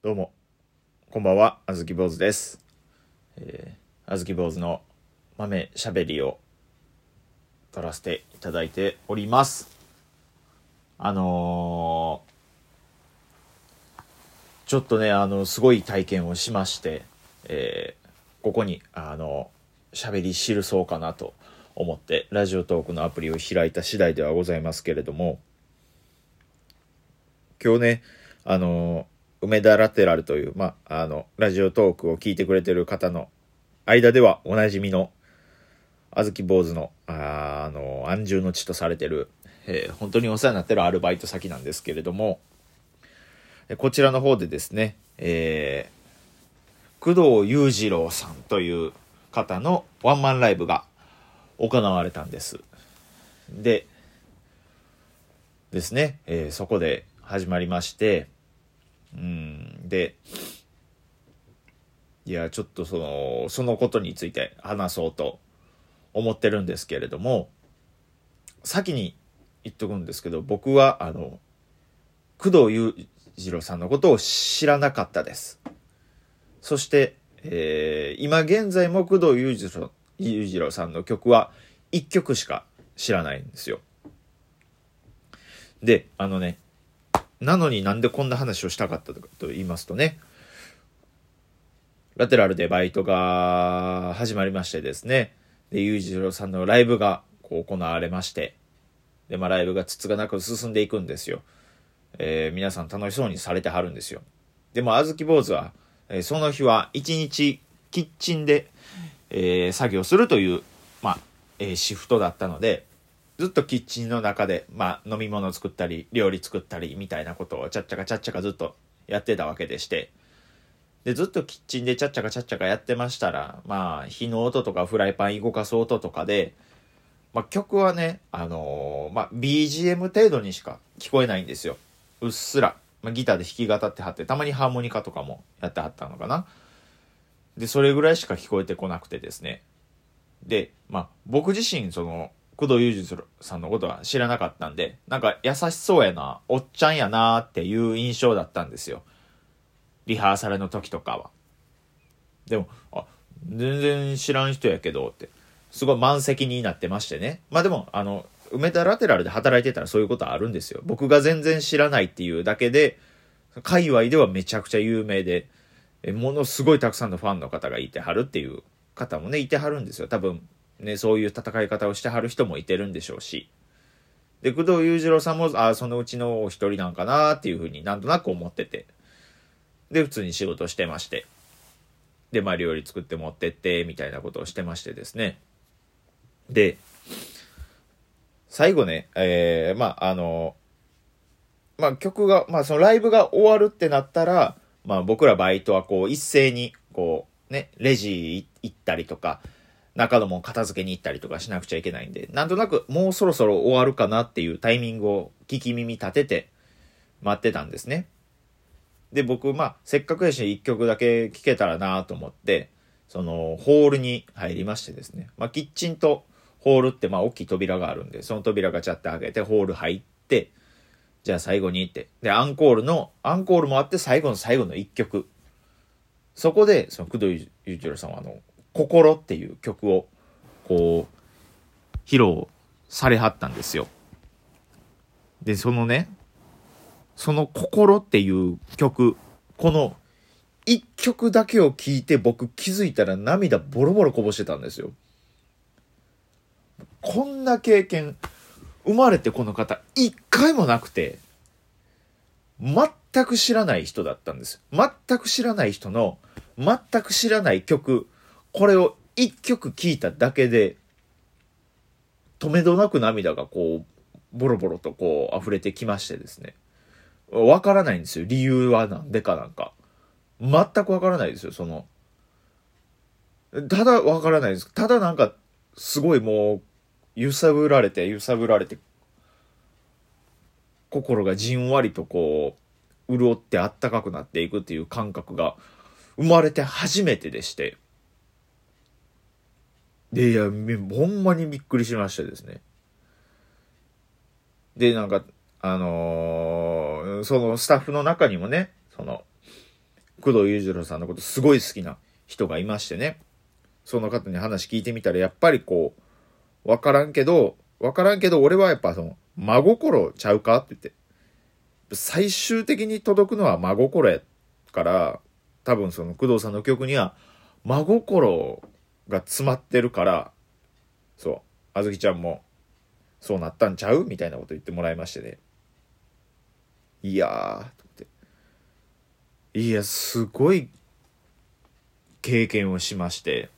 どうも、こんばんは、あずき坊主です。えー、あずき坊主の豆しゃべりを撮らせていただいております。あのーちょっとね、あの、すごい体験をしまして、えーここに、あの、喋り記そうかなと思って、ラジオトークのアプリを開いた次第ではございますけれども、今日ね、あの、梅田ラテラルという、まあ、あの、ラジオトークを聞いてくれてる方の間ではおなじみの、あずき坊主の、ああの、安住の地とされてる、えー本当にお世話になってるアルバイト先なんですけれども、こちらの方でですね、えー工藤裕次郎さんという方のワンマンライブが行われたんです。で、ですね、えーそこで始まりまして、うん、で、いや、ちょっとその、そのことについて話そうと思ってるんですけれども、先に言っとくんですけど、僕は、あの、工藤裕次郎さんのことを知らなかったです。そして、えー今現在も工藤裕次郎裕次郎さんの曲は1曲しか知らないんですよ。で、あのね、なのになんでこんな話をしたかったかと言いますとね、ラテラルでバイトが始まりましてですね、で、裕次郎さんのライブがこう行われまして、で、まあライブがつつがなく進んでいくんですよ。えー皆さん楽しそうにされてはるんですよ。でも、あずき坊主は、えーその日は一日キッチンで、えー作業するという、まあ、えーシフトだったので、ずっとキッチンの中で、まあ、飲み物作ったり、料理作ったり、みたいなことをちゃっちゃかちゃっちゃかずっとやってたわけでして、で、ずっとキッチンでちゃっちゃかちゃっちゃかやってましたら、まあ、火の音とかフライパン動かす音とかで、まあ、曲はね、あのーまあ、BGM 程度にしか聞こえないんですよ。うっすら。まあ、ギターで弾き語ってはって、たまにハーモニカとかもやってはったのかな。で、それぐらいしか聞こえてこなくてですね。で、まあ、僕自身、その、工藤裕次郎さんのことは知らなかったんで、なんか優しそうやな、おっちゃんやなっていう印象だったんですよ。リハーサルの時とかは。でも、あ、全然知らん人やけどって、すごい満席になってましてね。まあでも、あの、梅田ラテラルで働いてたらそういうことあるんですよ。僕が全然知らないっていうだけで、界隈ではめちゃくちゃ有名で、ものすごいたくさんのファンの方がいてはるっていう方もね、いてはるんですよ。多分、ね、そういう戦い方をしてはる人もいてるんでしょうし。で、工藤裕次郎さんも、あそのうちのお一人なんかなっていうふうになんとなく思ってて。で、普通に仕事してまして。で、まあ料理作って持ってって、みたいなことをしてましてですね。で、最後ね、えー、まあ、あの、まあ曲が、まあそのライブが終わるってなったら、まあ僕らバイトはこう一斉に、こう、ね、レジ行ったりとか、中のもん片付けに行ったりとかしなくちゃいけないんで、なんとなくもうそろそろ終わるかなっていうタイミングを聞き耳立てて待ってたんですね。で、僕、まあ、せっかくやし一曲だけ聴けたらなと思って、その、ホールに入りましてですね。まあ、キッチンとホールって、まあ、大きい扉があるんで、その扉ガチャって開けて、ホール入って、じゃあ最後にって。で、アンコールの、アンコールもあって、最後の最後の一曲。そこで、その、工藤裕次郎さんは、あの、心っていう曲を、こう、披露されはったんですよ。で、そのね、その心っていう曲、この一曲だけを聴いて僕気づいたら涙ボロボロこぼしてたんですよ。こんな経験、生まれてこの方一回もなくて、全く知らない人だったんです。全く知らない人の、全く知らない曲、これを一曲聴いただけで、止めどなく涙がこう、ボロボロとこう溢れてきましてですね。わからないんですよ。理由はなんでかなんか。全くわからないですよ、その。ただわからないです。ただなんか、すごいもう、揺さぶられて、揺さぶられて、心がじんわりとこう、潤ってあったかくなっていくっていう感覚が、生まれて初めてでして。で、いや、めほんまにびっくりしましたですね。で、なんか、あのーそのスタッフの中にもね、その、工藤裕次郎さんのことすごい好きな人がいましてね。その方に話聞いてみたら、やっぱりこう、わからんけど、わからんけど、俺はやっぱその、真心ちゃうかって言って。最終的に届くのは真心やから、多分その工藤さんの曲には、真心が詰まってるから、そう、あずきちゃんも、そうなったんちゃう？みたいなこと言ってもらいましてね。いやー、と思って。いや、すごい経験をしまして、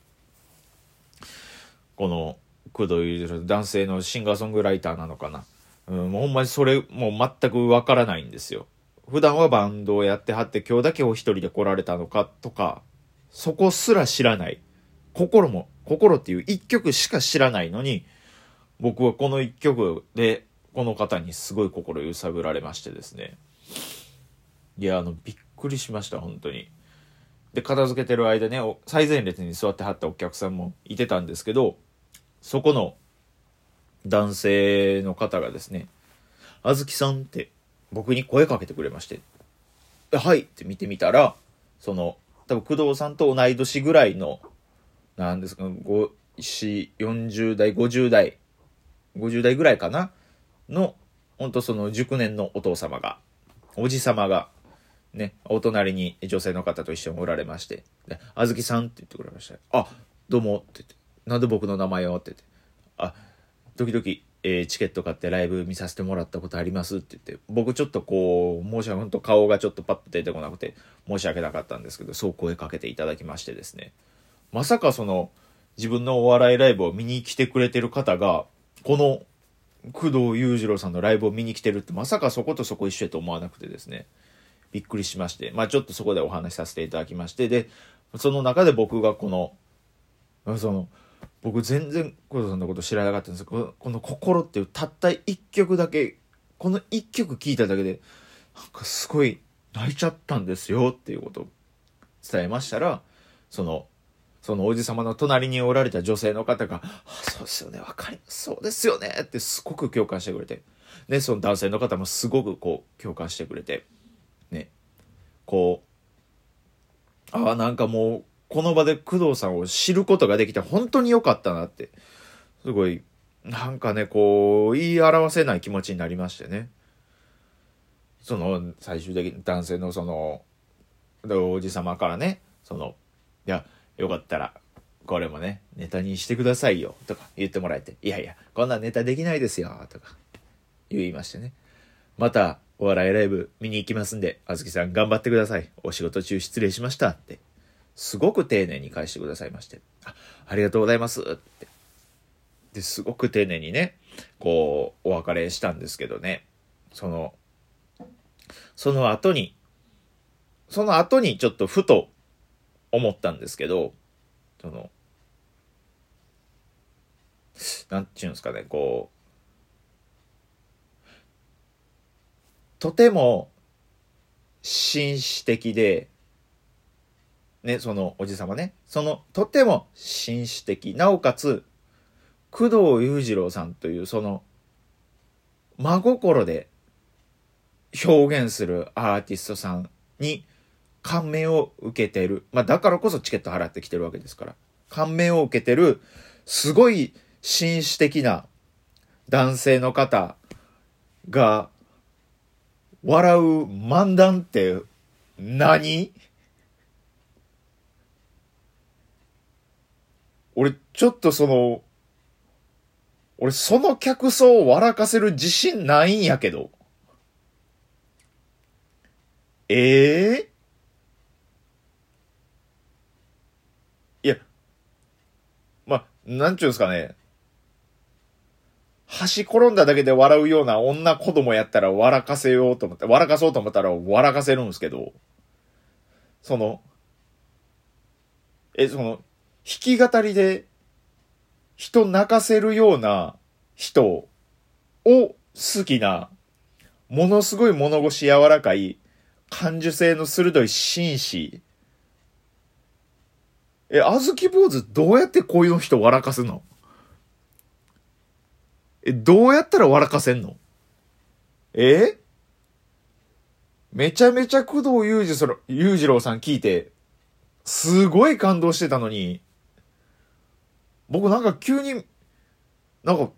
この、工藤裕次郎、男性のシンガーソングライターなのかな。うん、もうほんまにそれ、もう全くわからないんですよ。普段はバンドをやってはって今日だけお一人で来られたのかとか、そこすら知らない。心も、心っていう一曲しか知らないのに、僕はこの一曲で、この方にすごい心揺さぶられましてですね。いや、あの、びっくりしました、本当に。で、片付けてる間ね、最前列に座ってはったお客さんもいてたんですけど、そこの男性の方がですね、あずきさんって僕に声かけてくれまして、はいって見てみたら、その、多分工藤さんと同い年ぐらいの、なんですか、5、4、40代、50代、50代ぐらいかな？の、本当その熟年のお父様が、おじ様が、ね、お隣に女性の方と一緒におられまして、で、あずきさんって言ってくれました。あ、どうもって言って、なんで僕の名前をって言って、あ、時々、えー、チケット買ってライブ見させてもらったことありますって言って、僕ちょっとこう、申し訳本当顔がちょっとパッと出てこなくて申し訳なかったんですけど、そう声かけていただきましてですね。まさかその、自分のお笑いライブを見に来てくれてる方が、この工藤裕次郎さんのライブを見に来てるってまさかそことそこ一緒やと思わなくてですね、びっくりしまして、まあちょっとそこでお話しさせていただきまして、で、その中で僕がこの、その、僕全然工藤さんのこと知らなかったんです。けど、この心っていうたった一曲だけ、この一曲聴いただけで、なんかすごい泣いちゃったんですよっていうことを伝えましたら、その、そのおじ様の隣におられた女性の方が、あ、そうですよね、わかり、そうですよねってすごく共感してくれて、ね、その男性の方もすごくこう共感してくれて、ね、こう、ああ、なんかもう、この場で工藤さんを知ることができて本当に良かったなって、すごい、なんかね、こう、言い表せない気持ちになりましてね。その、最終的に男性のその、おじ様からね、その、いや、よかったら、これもね、ネタにしてくださいよ、とか言ってもらえて、いやいや、こんなネタできないですよ、とか言いましてね。また、お笑いライブ見に行きますんで、あずきさん頑張ってください。お仕事中失礼しましたって、すごく丁寧に返してくださいまして、あありがとうございますって。で、すごく丁寧にね、こう、お別れしたんですけどね、その、その後に、その後にちょっとふと思ったんですけど、その、なんていうんですかね、こう、とても紳士的で、ね、そのおじさまね、そのとても紳士的、なおかつ、工藤裕次郎さんというその、真心で表現するアーティストさんに感銘を受けてる。まあだからこそチケット払ってきてるわけですから。感銘を受けてる、すごい紳士的な男性の方が、笑う漫談って何？俺、ちょっとその、俺、その客層を笑かせる自信ないんやけど。ええー？なんちゅうんすかね。端転んだだけで笑うような女子供やったら笑かせようと思って、笑かそうと思ったら笑かせるんですけど、その、え、その、弾き語りで人泣かせるような人を好きな、ものすごい物腰柔らかい、感受性の鋭い紳士え、あずき坊主どうやってこういう人笑かすの？え、どうやったら笑かせんの？え？めちゃめちゃ工藤裕二裕次郎さん聞いて、すごい感動してたのに、僕なんか急に、なんか、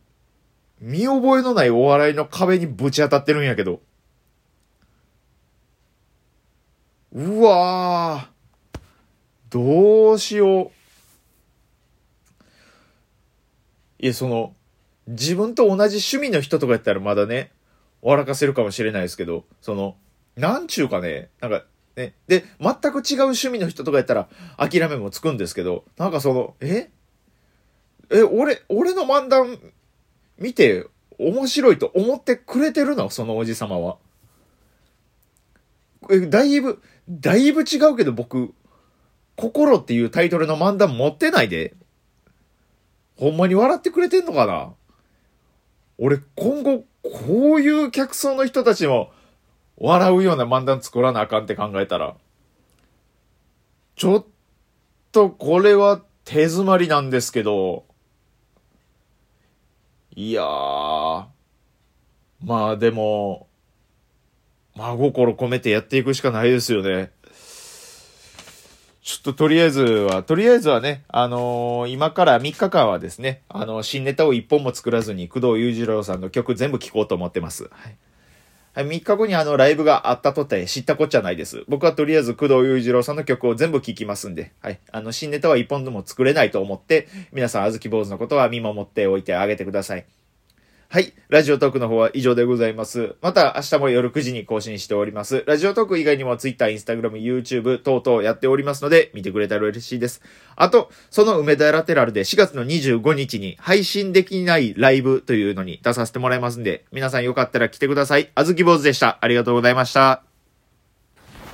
見覚えのないお笑いの壁にぶち当たってるんやけど。うわー。どうしよう。いや、その、自分と同じ趣味の人とかやったらまだね、笑かせるかもしれないですけど、その、なんちゅうかね、なんか、ね、で、全く違う趣味の人とかやったら諦めもつくんですけど、なんかその、え？え、俺、俺の漫談見て面白いと思ってくれてるの？そのおじさまは。え、だいぶ、だいぶ違うけど僕、心っていうタイトルの漫談持ってないで。ほんまに笑ってくれてんのかな？俺今後こういう客層の人たちも笑うような漫談作らなあかんって考えたら、ちょっとこれは手詰まりなんですけど、いやー、まあでも、真心込めてやっていくしかないですよね。ちょっととりあえずは、とりあえずはね、あのー、今から3日間はですね、あのー、新ネタを1本も作らずに工藤裕次郎さんの曲全部聴こうと思ってます。はい。はい、3日後にあの、ライブがあったとって知ったこっちゃないです。僕はとりあえず工藤裕次郎さんの曲を全部聴きますんで、はい。あの、新ネタは1本でも作れないと思って、皆さん、あずき坊主のことは見守っておいてあげてください。はい。ラジオトークの方は以上でございます。また明日も夜9時に更新しております。ラジオトーク以外にも Twitter、Instagram、YouTube 等々やっておりますので、見てくれたら嬉しいです。あと、その梅田ラテラルで4月の25日に配信できないライブというのに出させてもらいますんで、皆さんよかったら来てください。あずき坊主でした。ありがとうございました。